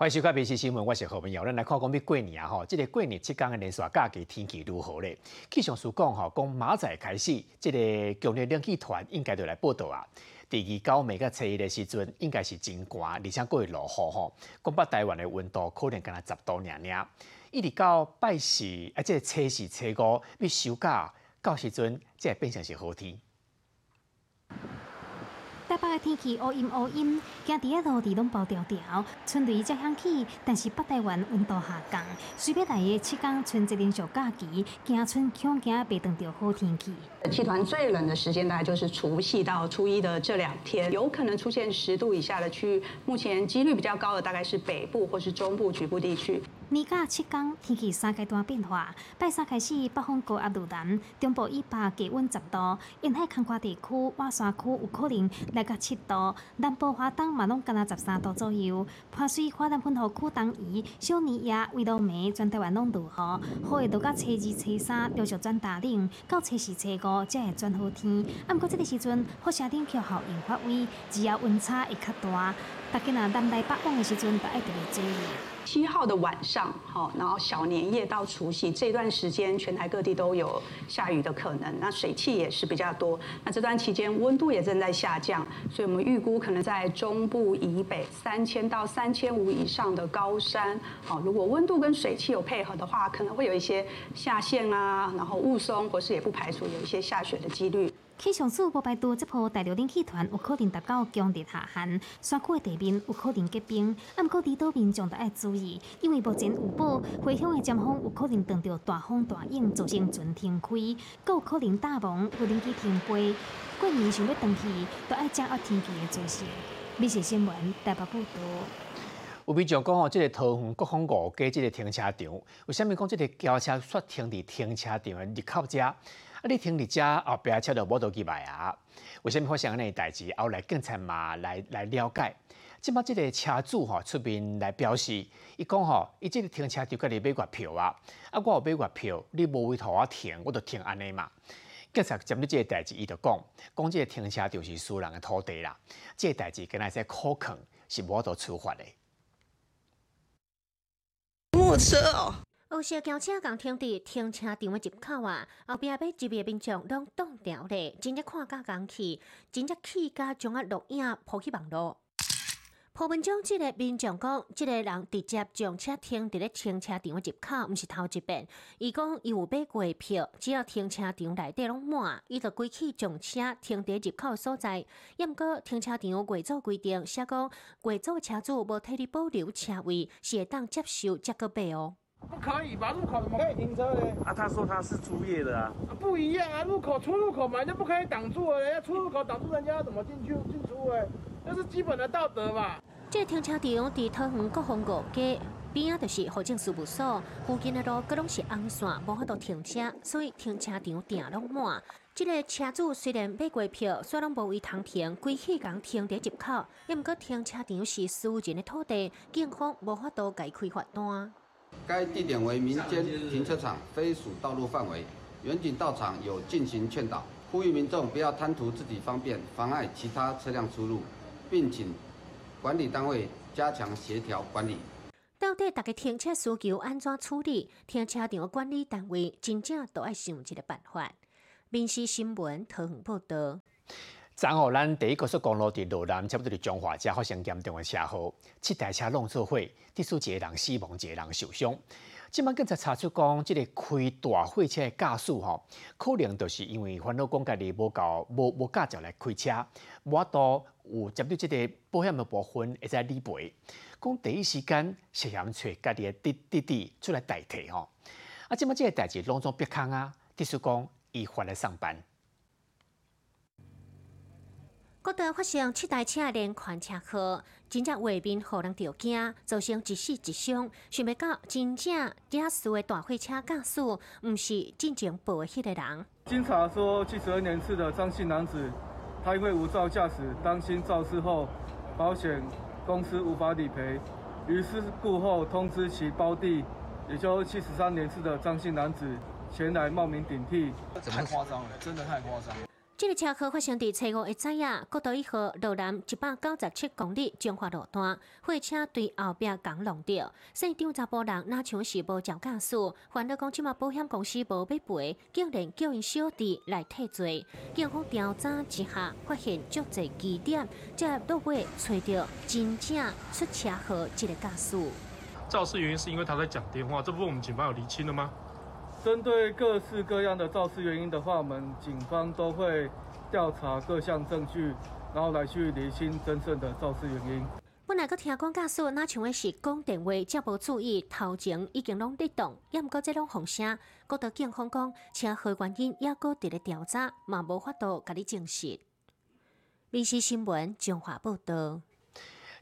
欢迎收看《闽西新闻》，我是何文尧。咱来看讲，要过年啊，吼，这个过年七天的连续假期天气如何咧？气象署讲，吼，讲马仔开始，这个强烈冷气团应该就来报道啊。第二九每个初一的时阵，应该是真寒，而且过会落雨吼。讲北台湾的温度可能干那十度尔尔，一直到拜四，啊，这初四、初五要休假，到时阵才变成是好天。台北的天气乌阴乌阴，今日的路地拢包条条，春雷才响起，但是北台湾温度下降。随便来的七天春节连续假期，惊春恐惊袂等到好天气。气团最冷的时间大概就是除夕到初一的这两天，有可能出现十度以下的区域。目前几率比较高的大概是北部或是中部局部地区。年假七天，天气三阶段变化。拜三开始，北方高压路南，中部以北低温十度，沿海空旷地区、瓦山区有可能来到七度，南部华东嘛拢敢若十三度左右。伴随华南喷河区东移，小年夜、为了梅，全台湾拢如何？好会到到初二、初三陆续转大冷，到初四、初五才会转好天。啊，毋过即个时阵，火车顶气候引发威，只要温差会较大，大家若南来北往的时阵，就爱特别注意。七号的晚上，好，然后小年夜到除夕这段时间，全台各地都有下雨的可能，那水汽也是比较多。那这段期间温度也正在下降，所以我们预估可能在中部以北三千到三千五以上的高山，好，如果温度跟水汽有配合的话，可能会有一些下陷啊，然后雾凇，或是也不排除有一些下雪的几率。气象署无排除这波大陆冷气团有可能达到强烈下寒，山区的地面有可能结冰。啊，不过离岛民众都要注意，因为目前有报回乡的尖峰有可能撞到大风大影，造成全停开，有可能大雾有冷气停飞。过年想要回去，都要掌握天气的最新。美食新闻台北报道。有民众讲哦，这个桃园国风五街这个停车场，为什么讲这个轿车煞停伫停车场的入口遮？啊！你停伫遮后壁车就无倒去卖啊？为什么发生安尼代志？后来警察嘛来来了解，即摆即个车主吼出面来表示，伊讲吼，伊即个停车场甲你买月票啊，啊我有买月票，你无位互我停，我就停安尼嘛。警察针对即个代志，伊就讲，讲即个停车场是私人的土地啦，即个代志跟那些可坑是无得处罚的。摩托车哦。有些轿车刚停伫停车场的入口啊，后壁要入的民众拢挡掉咧，真正看甲刚气，真正气甲将啊录影抛去网络。破文章即个民众讲，即个人直接将车停伫咧停车场的入口，毋是头一遍。伊讲伊有买过票，只要停车场内底拢满，伊就规起将车停伫入口所在。抑毋过停车场规则规定，写讲规则的车主无替你保留车位，是会当接受这个费哦。不可以吧？入口怎么可以停车呢？啊，他说他是租业的啊。不一样啊，入口出入口嘛就不可以挡住了，要出入口挡住人家要怎么进去进出哎？这是基本的道德吧。这停车场伫桃园国风五街边啊，就是法政事务所附近的路，各拢是红线，无法度停车，所以停车场定拢满。这个车主虽然买过票，虽然无位通停，规气共停伫入口，也毋过停车场是私人的土地，警方无法度解开罚单。该地点为民间停车场，非属道路范围。远警到场有进行劝导，呼吁民众不要贪图自己方便，妨碍其他车辆出入，并请管理单位加强协调管理。到底大家停车需求安怎处理？停车场管理单位真正都要想一个办法。民事新闻桃园报道。昨后，咱第一高速公路伫路南，差不多伫中华街发生严重的车祸，七台车弄错火，第数一个人死亡，一个人受伤。即摆警察查出讲，即个开大货车的驾驶吼，可能就是因为烦恼讲家己无够无无驾照来开车，无多有接到即个保险的部分会在理赔，讲第一时间涉嫌找家己的弟弟弟出来代替吼。啊，即摆即个代志拢总别康啊，第数讲伊返来上班。国道发生七台车连环车祸，真正画面互人着惊，造成一死一伤。想不到，真正驾驶的大货车驾驶，毋是进前报的迄个人。经查说，七十二年次的张姓男子，他因为无照驾驶，担心肇事后，保险公司无法理赔，于是故后通知其胞弟，也就七十三年次的张姓男子前来冒名顶替。太夸张了，真的太夸张。这个车祸发生伫初五的早夜，国道一号路南一百九十七公里中华路段，货车对后壁刚撞到，现场查甫人那像是无照驾驶，烦恼讲即马保险公司无要赔，竟然叫因小弟来替罪。警方调查之下，发现足侪疑点，才落尾找到真正出车祸这个驾驶。肇事原因是因为他在讲电话，这部分我们警方有厘清了吗？针对各式各样的肇事原因的话，我们警方都会调查各项证据，然后来去厘清真正的肇事原因。本来搁听讲驾驶那像是讲电话，则无注意头前已经拢在动，也毋过这拢风声。国道警方讲车祸原因也搁伫咧调查，嘛无法度甲你证实。民事新闻中华报道。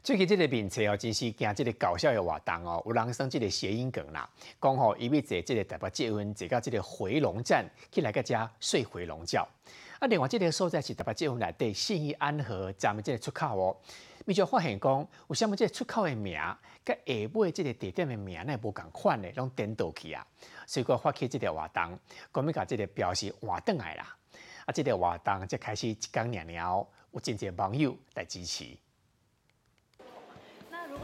最近这个面册哦，真是惊这个搞笑的活动哦，有人生这个谐音梗啦，讲吼伊要坐这个台北捷运坐到这个回龙站，去来个家睡回龙觉。啊，另外这个所在是台北捷运内底信义安和站的这个出口哦，你就发现讲，有啥物这个出口的名，甲下尾这个地点的名呢无共款的，拢颠倒去啊。所以讲发起这个活动，讲要甲这个表示换转来啦。啊，这个活动才开始一工两了，有真侪网友来支持。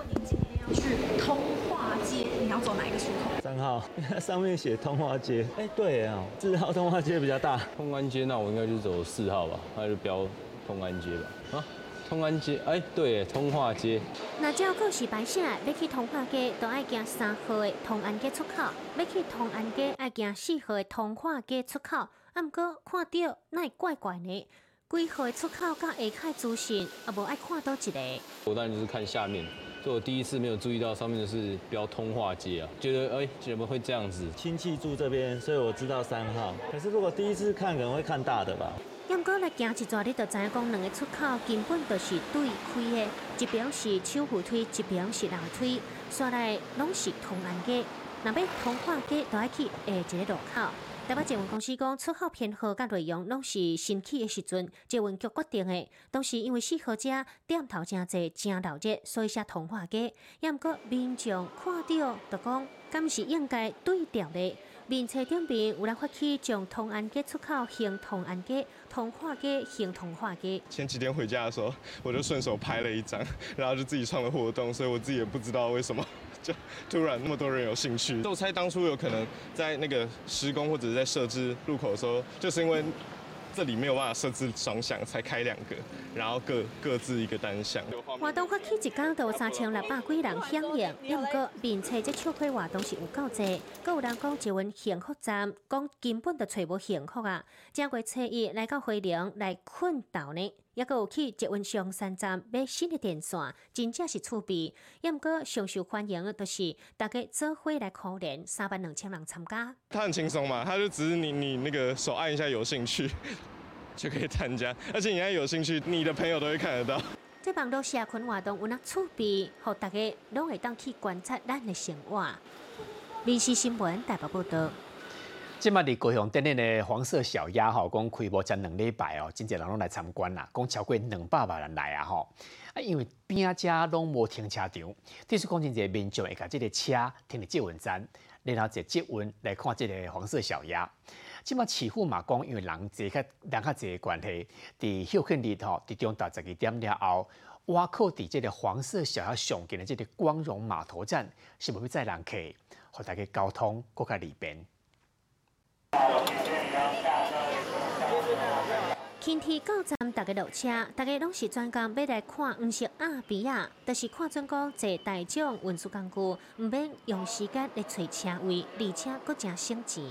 您今天要去通化街，你要走哪一个出口？三号，上面写通化街。哎，对啊，四号通化街比较大。通安街，那我应该就走四号吧，那就标通安街吧。啊，通安街，哎，对，通化街。那照告示牌写，要去通化街，都爱行三号的通安街出口；要去通安街，爱行四号的通化街出口。啊，毋过看到那会怪怪呢？几号的出口甲下开资讯，也无爱看到一个。我当然就是看下面。所以我第一次没有注意到上面的是标通化街啊，觉得哎怎么会这样子？亲戚住这边，所以我知道三号。可是如果第一次看，可能会看大的吧。杨哥来行一转，你就知影讲两个出口根本就是对开的，一边是手扶梯，一边是人推，刷来拢是通安街。若要通化街，都要去下一个路口。台北捷运公司讲，出口偏好甲内容拢是新起的时阵，捷运局决定的。当时因为四号车点头真济，真闹热，所以写通化街。也毋过民众看到就讲，敢是应该对调的。面册顶边有人发起将同安街出口行同安街，同化街行同化街。前几天回家的时候，我就顺手拍了一张，然后就自己创了活动，所以我自己也不知道为什么。就突然那么多人有兴趣，我猜当初有可能在那个施工或者在设置路口的时候，就是因为这里没有办法设置双向，才开两个，然后各各自一个单向。活动发起一天都三千六百几人响应，也毋过并且这唱会活动是有够济，更有人讲一问幸福站，讲根本就找无幸福啊！正月初一来到回龙来困岛呢。也阁有去捷运上山站买新的电线，真正是趣味。抑毋过上受欢迎的，就是大家做伙来可怜，三万两千人参加。他很轻松嘛，他就只是你你那个手按一下有兴趣，就可以参加。而且你要有兴趣，你的朋友都会看得到。这网络社群活动有哪趣味，互大家拢会当去观察咱的生活。民事新闻大报报道。即马伫高雄店内的黄色小鸭吼，讲开播才两礼拜哦，真侪人拢来参观啦，讲超过两百万人来啊吼。啊，因为边仔遮拢无停车场，第是讲真侪民众会甲即个车停伫接运站，然后坐接运来看即个黄色小鸭。即马起户嘛讲，因为人坐较人较侪关系，伫休克日吼，伫中到十二点了后，挖靠伫即个黄色小鸭上近的即个光荣码头站，是无要载人客，互大家交通更加利便。轻铁到站，大家落车，大家拢是专工要来看黄色阿比亚，但是看准讲坐大众运输工具，唔免用时间来找车位，而且搁正省钱。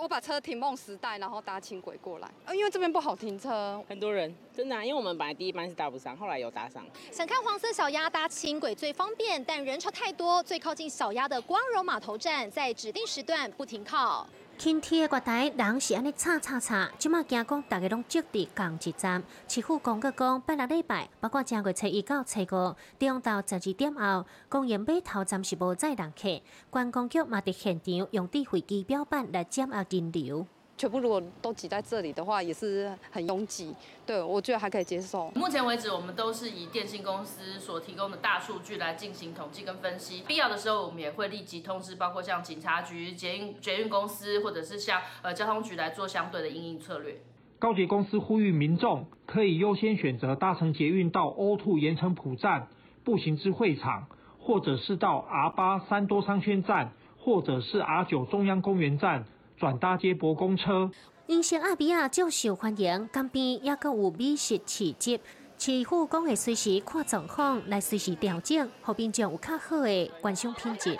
我把车停梦时代，然后搭轻轨过来，因为这边不好停车，很多人，真的，因为我们本来第一班是搭不上，后来有搭上。想看黄色小鸭搭轻轨最方便，但人潮太多，最靠近小鸭的光荣码头站，在指定时段不停靠。轻铁的月台人是安尼吵吵吵，即马惊讲大家拢挤伫同一站。市府讲个讲，八六礼拜，包括正月初一到初五，中到十二点后，公园码头暂时无载人客。观光局嘛伫现场用智慧机标板来掌握人流。全部如果都挤在这里的话，也是很拥挤。对我觉得还可以接受。目前为止，我们都是以电信公司所提供的大数据来进行统计跟分析。必要的时候，我们也会立即通知，包括像警察局、捷运捷运公司，或者是像呃交通局来做相对的应应策略。高捷公司呼吁民众可以优先选择搭乘捷运到 O2 盐城埔站、步行至会场，或者是到 R 八三多商圈站，或者是 R 九中央公园站转搭接驳公车。因城阿比亚较受欢迎，江边也阁有美食市集。市府讲会随时看状况来随时调整，后边将有较好的观赏品质。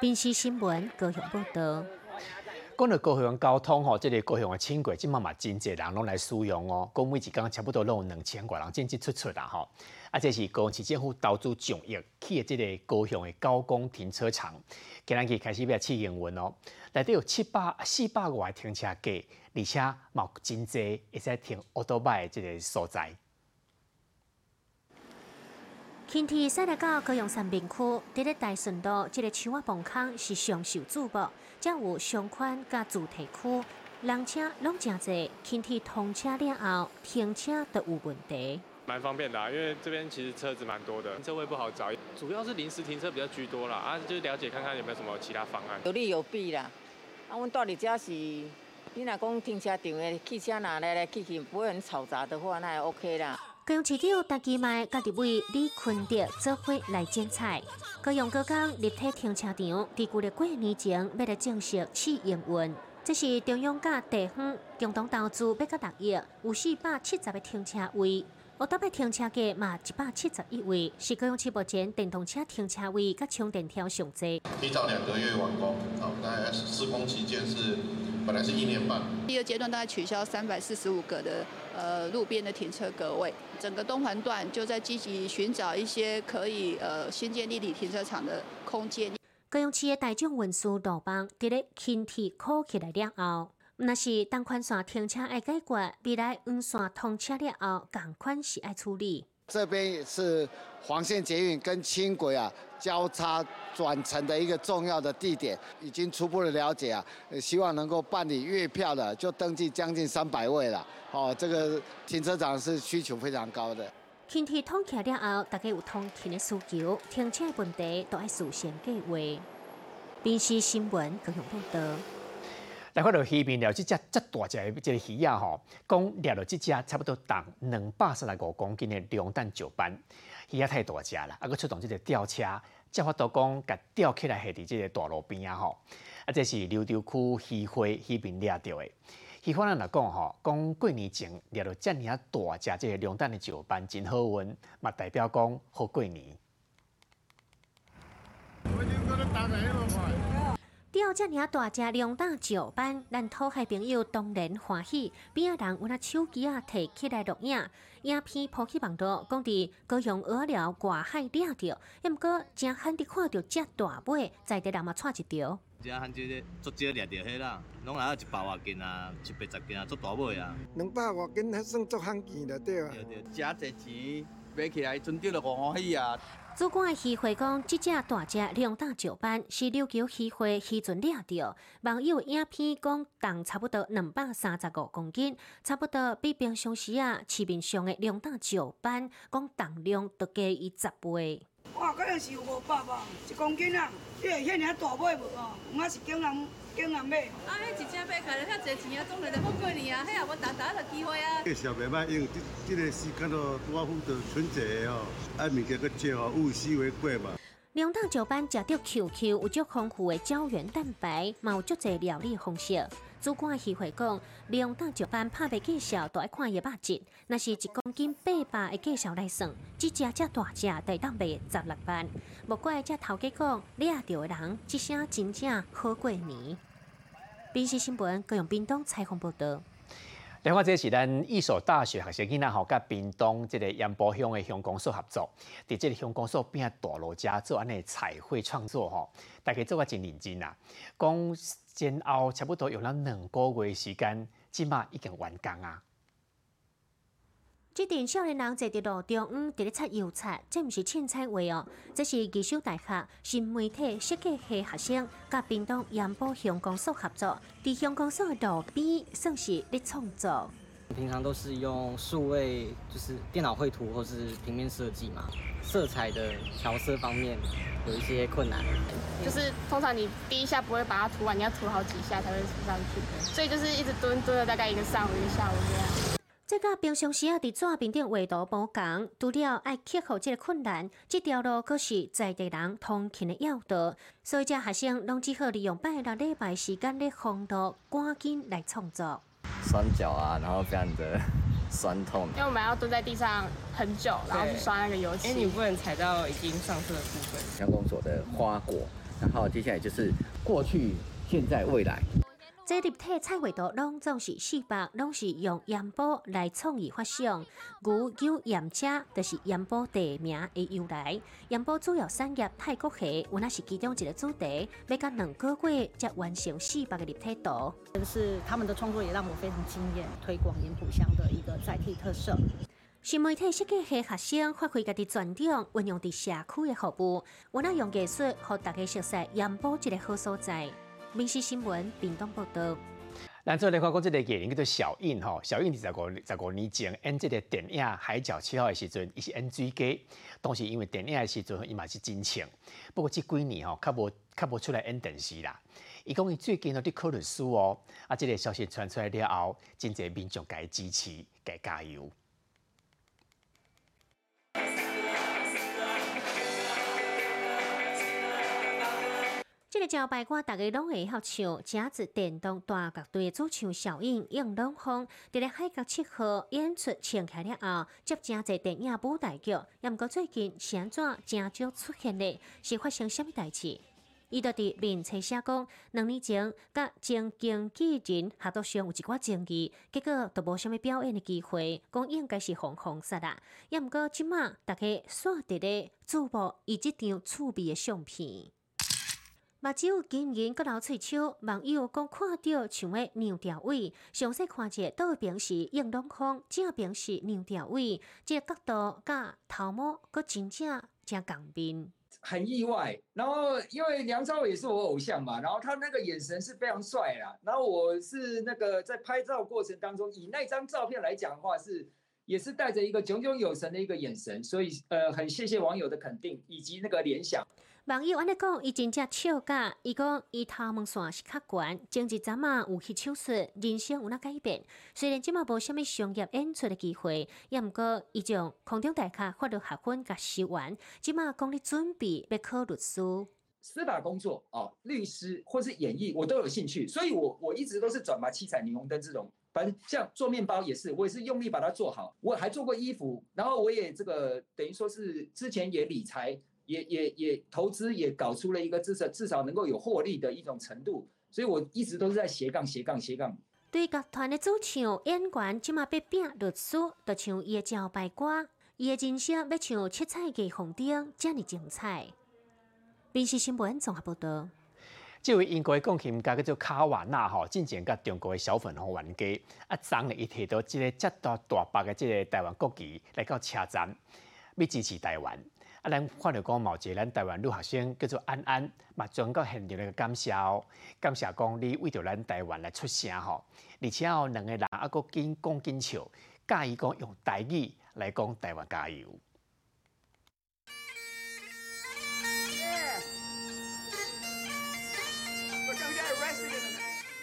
宾市新闻高雄报道。讲到高雄交通吼，这个高雄的轻轨，即嘛嘛真侪人拢来使用哦。讲每一工差不多拢有两千个人进进出出啦吼。啊，这是高雄市政府投资上亿起的这个高雄的高工停车场，今日起开始要试营运哦。内底有七百四百个停车格，而且嘛有真侪会使停奥多拜的这个所在。轻铁驶来到高雄三明区，伫咧大顺道，这个树仔棚坑是上受注目，才有商圈甲主题区，人车拢真侪。轻铁通车了后，停车都有问题。蛮方便的，因为这边其实车子蛮多的，停车位不好找，主要是临时停车比较居多啦。啊，就是了解看看有没有什么其他方案。有利有弊啦。啊，阮住伫遮是，你若讲停车场的汽车哪来来去去，不会很嘈杂的话，那也 OK 啦。高雄市长陈其迈甲立委李坤德做伙来剪彩。高雄高港立体停车场伫旧日过年前要来正式试营运，这是中央甲地方共同投资要甲六亿，有四百七十个停车位。我搭配停车格嘛一百七十一位，是高雄市目前电动车停车位甲充电条上多。提早两个月完工，好，那施工期间是本来是一年半。第二阶段大概取消三百四十五个的呃路边的停车格位。整个东环段就在积极寻找一些可以呃新建立体停车场的空间。高雄市的大众运输路帮伫咧轻铁考起来了后，那是东宽线停车爱解决，未来黄线通车了后，赶快是爱处理。这边是黄线捷运跟轻轨啊交叉转乘的一个重要的地点，已经初步的了解啊，希望能够办理月票的就登记将近三百位了。哦，这个停车场是需求非常高的。轻铁通起了后，大家有通勤的需求，停车问题都爱事先计划。宾市新闻高雄报道。来看到鱼面了，这只这大只的这个鱼啊吼，讲掠到这只差不多重两百三十五公斤的两弹九班，鱼啊太大只了，啊，佮出动这个吊车，才法度讲甲吊起来下伫这个大路边啊吼，啊，这是柳州区鱼花鱼面掠到的。鱼花人来讲吼，讲过年前掠到这尔大只这个两弹的石斑，真好运，嘛代表讲好过年。钓遮尔大只龙胆石斑，咱土海朋友当然欢喜。边仔人有那手机啊摕起来录影，影片抛去网络，讲伫高雄鹅寮外海钓着，毋过真罕伫看到遮大尾，在地人嘛带一条。遮罕即个足少掠着迄啦，拢来一百外斤啊，一百十斤啊，足大尾啊。两百外斤还算足罕见了，对啊。对对，遮济钱买起来，存钓了偌欢喜啊。主管的鱼会讲，这只大只两大石斑是琉球鱼会渔船掠到，网友影片讲重差不多两百三十五公斤，差不多比平常时啊市面上的两大石斑讲重量都加一十倍。哇，可能是有五百吧，一公斤啊！你会遐尔大尾无哦？我是叫人叫人买。啊，迄一只买起来遐济钱啊，总来得好过年啊！迄也无大大个机会啊。介绍袂歹，因为即即个时间哦，拄啊符合春节哦，啊物件佫少哦，物稀为贵嘛。两大石斑食到 QQ，有足丰富的胶原蛋白，嘛有足侪料理方式。主管协会讲，两大石斑拍卖介绍都爱看伊肉质，若是一公斤八百的介绍来算，即只只大只得当卖十六万。不怪这头家讲，掠到的人一声真正好过年。宾市新闻各用屏东采访报道。另外，这是咱一所大学学生囡仔吼，甲屏东这个盐埔乡的乡公所合作，伫这个乡公所变大路家做安尼彩绘创作吼，大家做啊真认真啊，讲前后差不多用了两个月时间，即马已经完工啊。即阵少年人坐伫路中央，伫咧擦油漆，这毋是凊彩话哦，这是技术大学新媒体设计系学生，甲屏东盐埔乡公所合作，伫乡公所路边算是咧创作。平常都是用数位，就是电脑绘图或是平面设计嘛，色彩的调色方面有一些困难。就是通常你第一下不会把它涂完，你要涂好几下才会涂上去，所以就是一直蹲蹲了大概一个上午一个下午这样。这甲平常时啊，伫纸面顶画图无共，除了爱克服这个困难，这条路可是在地人通勤的要道，所以这学生拢只好利用拜六礼拜时间的风度，赶紧来创作。酸脚啊，然后非常的酸痛。因为我们要蹲在地上很久，然后去刷那个油漆。因为你不能踩到已经上色的部分。乡公所的花果，然后接下来就是过去、现在、未来。这立体彩绘图拢总是四百，拢是用盐波来创意发想。牛九盐车，就是盐波地名的由来。盐波主要产业泰国虾，原来是其中一个主题。要到两个月才完成四百个立体图。是他们的创作也让我非常惊艳，推广盐埔乡的一个在地特色。新媒体设计系学生发挥家己专长，运用伫社区的服务，原来用艺术和大家熟悉盐波这个好所在。民事新闻，屏东报道。咱再来看讲，这个艺人叫做小印吼，小印是十五十五年前演这个电影《海角七号》的时阵，伊是演水鸡。当时因为电影的时阵，伊嘛是真情。不过这几年吼，较无较无出来演电视啦。伊讲伊最近有伫考律师哦。啊，这个消息传出来了后，真侪民众伊支持，伊加油。这个招牌歌大家拢会晓唱，夹子电动大乐队主唱小英杨龙峰，伫咧海角七号演出唱起了后，接真侪电影舞台剧，也毋过最近是安怎真少出现咧？是发生虾米代志？伊就伫面册写讲，两年前甲正经纪人合作上有一寡争议，结果都无虾米表演的机会，讲应该是红红杀啦。也毋过即马大家刷伫咧注目伊即张趣味的相片。目睭晶莹，阁流喙手，网友讲看到像要尿调位，详细看者倒边是应龙风，正边是尿调位，这个角度甲头毛阁真正正港边。很意外，然后因为梁朝伟是我偶像嘛，然后他那个眼神是非常帅啦，然后我是那个在拍照过程当中，以那张照片来讲的话是。也是带着一个炯炯有神的一个眼神，所以呃，很谢谢网友的肯定以及那个联想。网友安尼讲，伊真正笑甲，伊讲伊头毛线是较悬，前一阵啊有去手术，人生有哪改变？虽然即马无虾米商业演出的机会，也毋过伊从空中大咖法律学分甲修完，即马讲你准备要考律师。司法工作哦，律师或是演艺，我都有兴趣，所以我我一直都是转吧七彩霓虹灯这种。反正像做面包也是，我也是用力把它做好。我还做过衣服，然后我也这个等于说是之前也理财，也也也投资，也搞出了一个至少至少能够有获利的一种程度。所以我一直都是在斜杠斜杠斜杠。对乐团的主唱演员，即马被变律师，就像伊的招牌歌，伊的人生要像七彩的红灯，这么精彩。电视新闻综合报道。这位英国的钢琴家叫做卡瓦纳吼，之前甲中国的小粉红冤家，啊，昨日伊摕到即个接到大白的即个台湾国旗来到车站，要支持台湾。啊，咱看到讲某一个咱台湾女学生叫做安安，嘛转到现场来感谢哦，感谢讲你为着咱台湾来出声吼，而且哦两个人啊佫紧讲紧笑，介意讲用台语来讲台湾加油。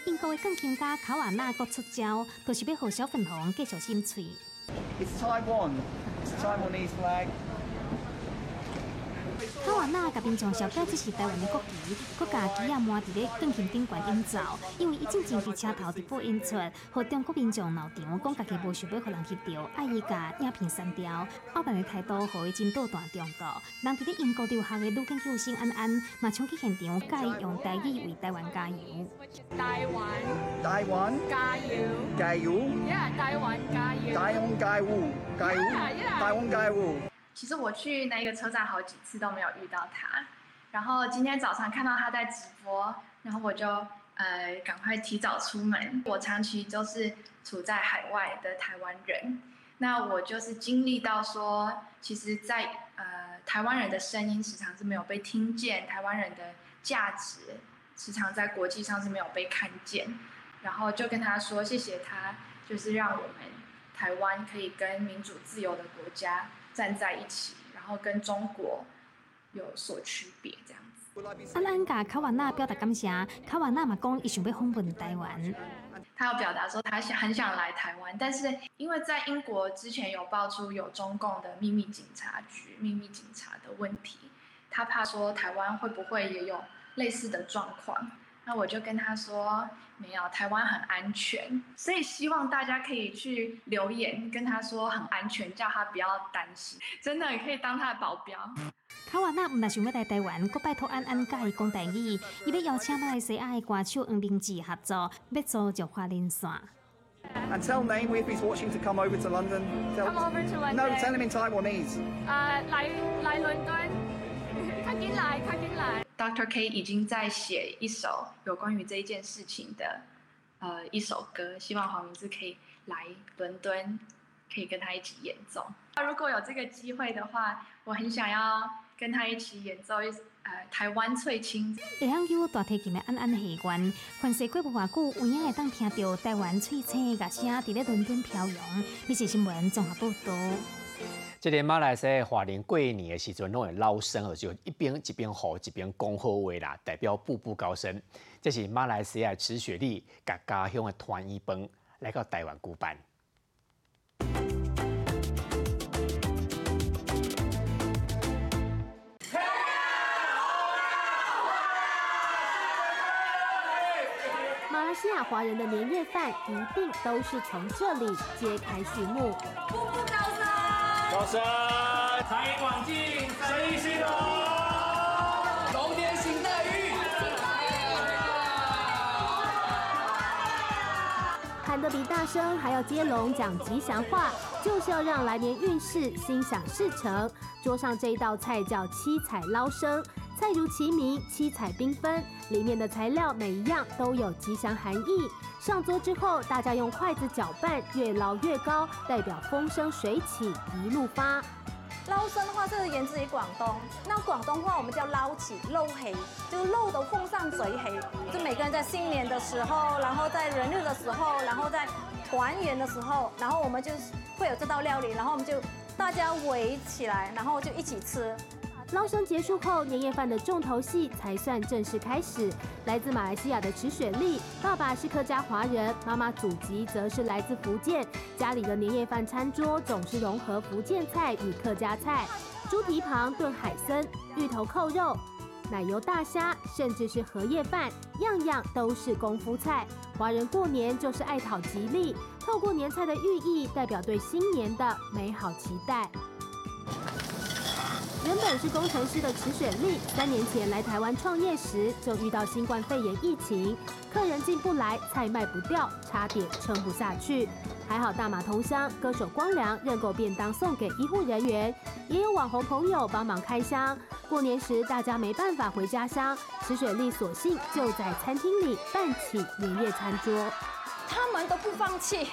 英国的钢琴家卡瓦纳国出招，就是要和小粉红继续新吹。卡瓦纳甲民众小解这是台湾的国旗，国家旗也满伫咧钢琴顶悬演奏，因为伊进前伫车头直播演出，和中国民众闹场，讲家己无想要互人翕到，爱伊甲影片删掉，傲慢的态度，互伊真倒大中国。人伫咧英国留学的女研究生安安，嘛冲去现场，介意用台语为台湾加油。台湾，台湾加油，加油，Yeah，台湾加油，台湾加油，加油，台湾加油。其实我去那个车站好几次都没有遇到他，然后今天早上看到他在直播，然后我就呃赶快提早出门。我长期都是处在海外的台湾人，那我就是经历到说，其实，在呃台湾人的声音时常是没有被听见，台湾人的价值时常在国际上是没有被看见，然后就跟他说谢谢他就是让我们台湾可以跟民主自由的国家站在一起，然后跟中国有所区别这样子。啊，咱甲卡瓦纳表达感谢，卡瓦纳嘛讲伊想要访问台湾。他要表达说他想很想来台湾，但是因为在英国之前有爆出有中共的秘密警察局、秘密警察的问题，他怕说台湾会不会也有类似的状况。那我就跟他说没有，台湾很安全，所以希望大家可以去留言跟他说很安全，叫他不要担心，真的可以当他的保镖。卡瓦纳唔但想要来台湾，阁拜托安安甲伊讲台语，伊要邀请马来西亚的歌手黄明志合作，要做就花莲线。And tell Name if he's watching to come over to London. Tell, Come over to London. No, tell him in Taiwanese. 啊，来来伦敦，快点来，快点来。Dr. K 已经在写一首有关于这一件事情的呃一首歌，希望黄明志可以来伦敦，可以跟他一起演奏。那如果有这个机会的话，我很想要跟他一起演奏一呃台湾翠青。会晓有大提琴的安安的戏员，凡是过无偌久，有影会当听到台湾翠青的乐声伫咧伦敦飘扬。你是新闻综合报道。这个马来西亚华人过年的时阵，拢会捞生，就一边一边吼一边讲好话啦，代表步步高升。这是马来西亚池雪莉甲家乡的团圆饭来到台湾举办。马来西亚华人的年夜饭一定都是从这里揭开序幕。步步高升，高升，财源广进，生意兴隆，龙年行大运。喊得比大声还要接龙讲吉祥话，就是要让来年运势心想事成。桌上这一道菜叫七彩捞生，菜如其名，七彩缤纷，里面的材料每一样都有吉祥含义。上桌之后，大家用筷子搅拌，越捞越高，代表风生水起，一路发。捞生的话这是源自于广东，那广东话我们叫捞起、捞黑，就是漏都奉上嘴黑，就每个人在新年的时候，然后在人日的时候，然后在团圆的时候，然后我们就会有这道料理，然后我们就大家围起来，然后就一起吃。捞生结束后，年夜饭的重头戏才算正式开始。来自马来西亚的池雪莉，爸爸是客家华人，妈妈祖籍则是来自福建。家里的年夜饭餐桌总是融合福建菜与客家菜，猪蹄旁炖海参、芋头扣肉、奶油大虾，甚至是荷叶饭，样样都是功夫菜。华人过年就是爱讨吉利，透过年菜的寓意，代表对新年的美好期待。原本是工程师的池雪莉，三年前来台湾创业时就遇到新冠肺炎疫情，客人进不来，菜卖不掉，差点撑不下去。还好大马同乡歌手光良认购便当送给医护人员，也有网红朋友帮忙开箱。过年时大家没办法回家乡，池雪莉索性就在餐厅里办起年夜餐桌。他们都不放弃，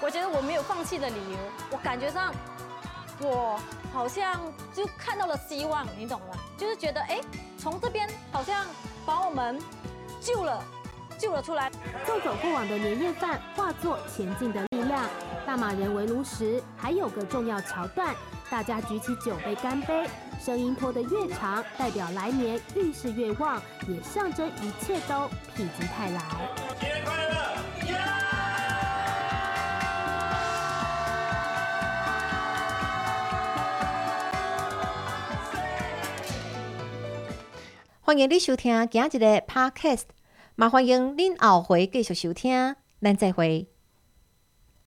我觉得我没有放弃的理由，我感觉上我好像就看到了希望，你懂吗？就是觉得哎，从这边好像把我们救了，救了出来。纵走过往的年夜饭，化作前进的力量。大马人围炉时还有个重要桥段，大家举起酒杯干杯，声音拖得越长，代表来年运势越旺，也象征一切都否极泰来。欢迎你收听今日的 Podcast，也欢迎您后回继续收听，咱再会。